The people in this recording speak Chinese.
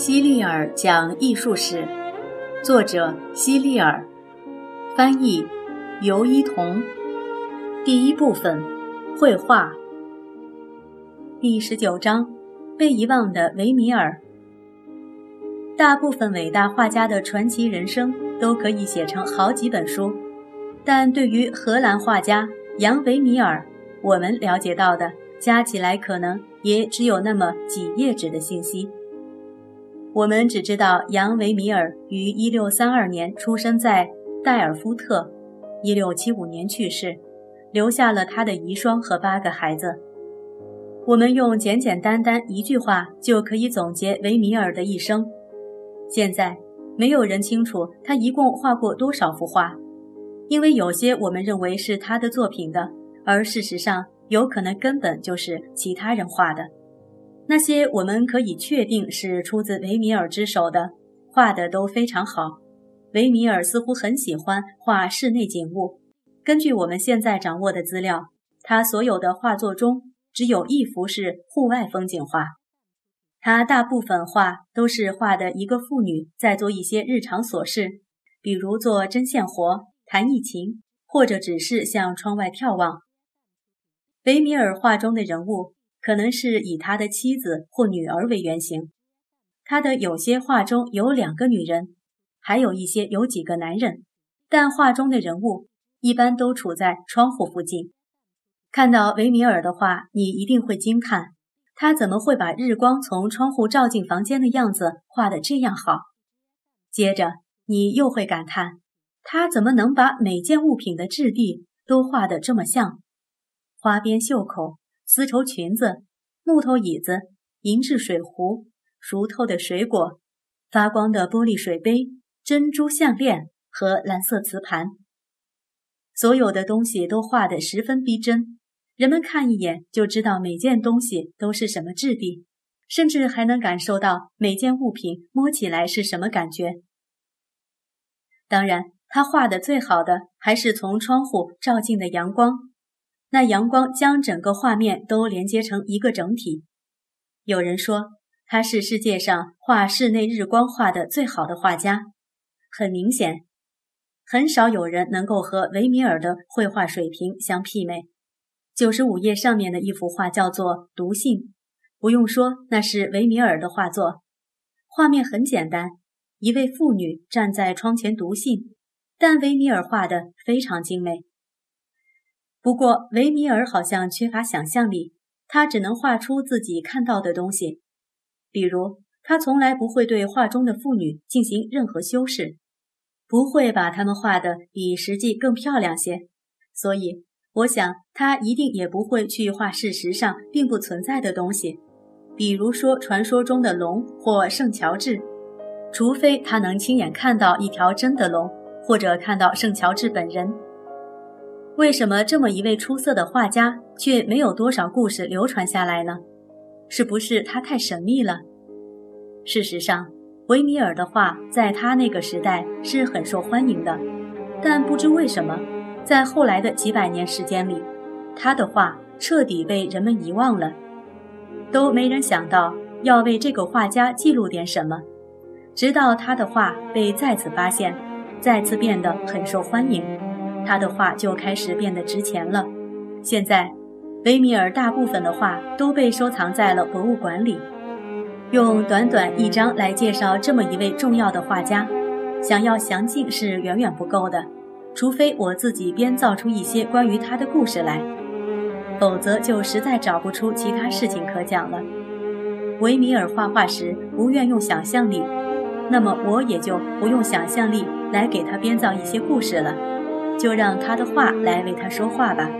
希利尔讲艺术史，作者希利尔，翻译尤一彤。第一部分，绘画。第十九章，被遗忘的维米尔。大部分伟大画家的传奇人生都可以写成好几本书，但对于荷兰画家杨维米尔，我们了解到的加起来可能也只有那么几页纸的信息。我们只知道杨维米尔于1632年出生在代尔夫特，1675年去世，留下了他的遗孀和八个孩子。我们用简简单单一句话就可以总结维米尔的一生。现在没有人清楚他一共画过多少幅画，因为有些我们认为是他的作品的，而事实上有可能根本就是其他人画的。那些我们可以确定是出自维米尔之手的，画的都非常好。维米尔似乎很喜欢画室内景物。根据我们现在掌握的资料，他所有的画作中只有一幅是户外风景画。他大部分画都是画的一个妇女在做一些日常琐事，比如做针线活、弹一琴，或者只是向窗外眺望。维米尔画中的人物。可能是以他的妻子或女儿为原型。他的有些画中有两个女人，还有一些有几个男人，但画中的人物一般都处在窗户附近。看到维米尔的画，你一定会惊叹，他怎么会把日光从窗户照进房间的样子画得这样好？接着，你又会感叹，他怎么能把每件物品的质地都画得这么像？花边袖口。丝绸裙子、木头椅子、银质水壶、熟透的水果、发光的玻璃水杯、珍珠项链和蓝色瓷盘，所有的东西都画得十分逼真，人们看一眼就知道每件东西都是什么质地，甚至还能感受到每件物品摸起来是什么感觉。当然，他画的最好的还是从窗户照进的阳光。那阳光将整个画面都连接成一个整体。有人说他是世界上画室内日光画的最好的画家。很明显，很少有人能够和维米尔的绘画水平相媲美。九十五页上面的一幅画叫做《读信》，不用说，那是维米尔的画作。画面很简单，一位妇女站在窗前读信，但维米尔画的非常精美。不过，维米尔好像缺乏想象力，他只能画出自己看到的东西。比如，他从来不会对画中的妇女进行任何修饰，不会把她们画得比实际更漂亮些。所以，我想他一定也不会去画事实上并不存在的东西，比如说传说中的龙或圣乔治，除非他能亲眼看到一条真的龙，或者看到圣乔治本人。为什么这么一位出色的画家却没有多少故事流传下来呢？是不是他太神秘了？事实上，维米尔的画在他那个时代是很受欢迎的，但不知为什么，在后来的几百年时间里，他的画彻底被人们遗忘了，都没人想到要为这个画家记录点什么。直到他的画被再次发现，再次变得很受欢迎。他的画就开始变得值钱了。现在，维米尔大部分的画都被收藏在了博物馆里。用短短一章来介绍这么一位重要的画家，想要详尽是远远不够的，除非我自己编造出一些关于他的故事来，否则就实在找不出其他事情可讲了。维米尔画画时不愿用想象力，那么我也就不用想象力来给他编造一些故事了。就让他的话来为他说话吧。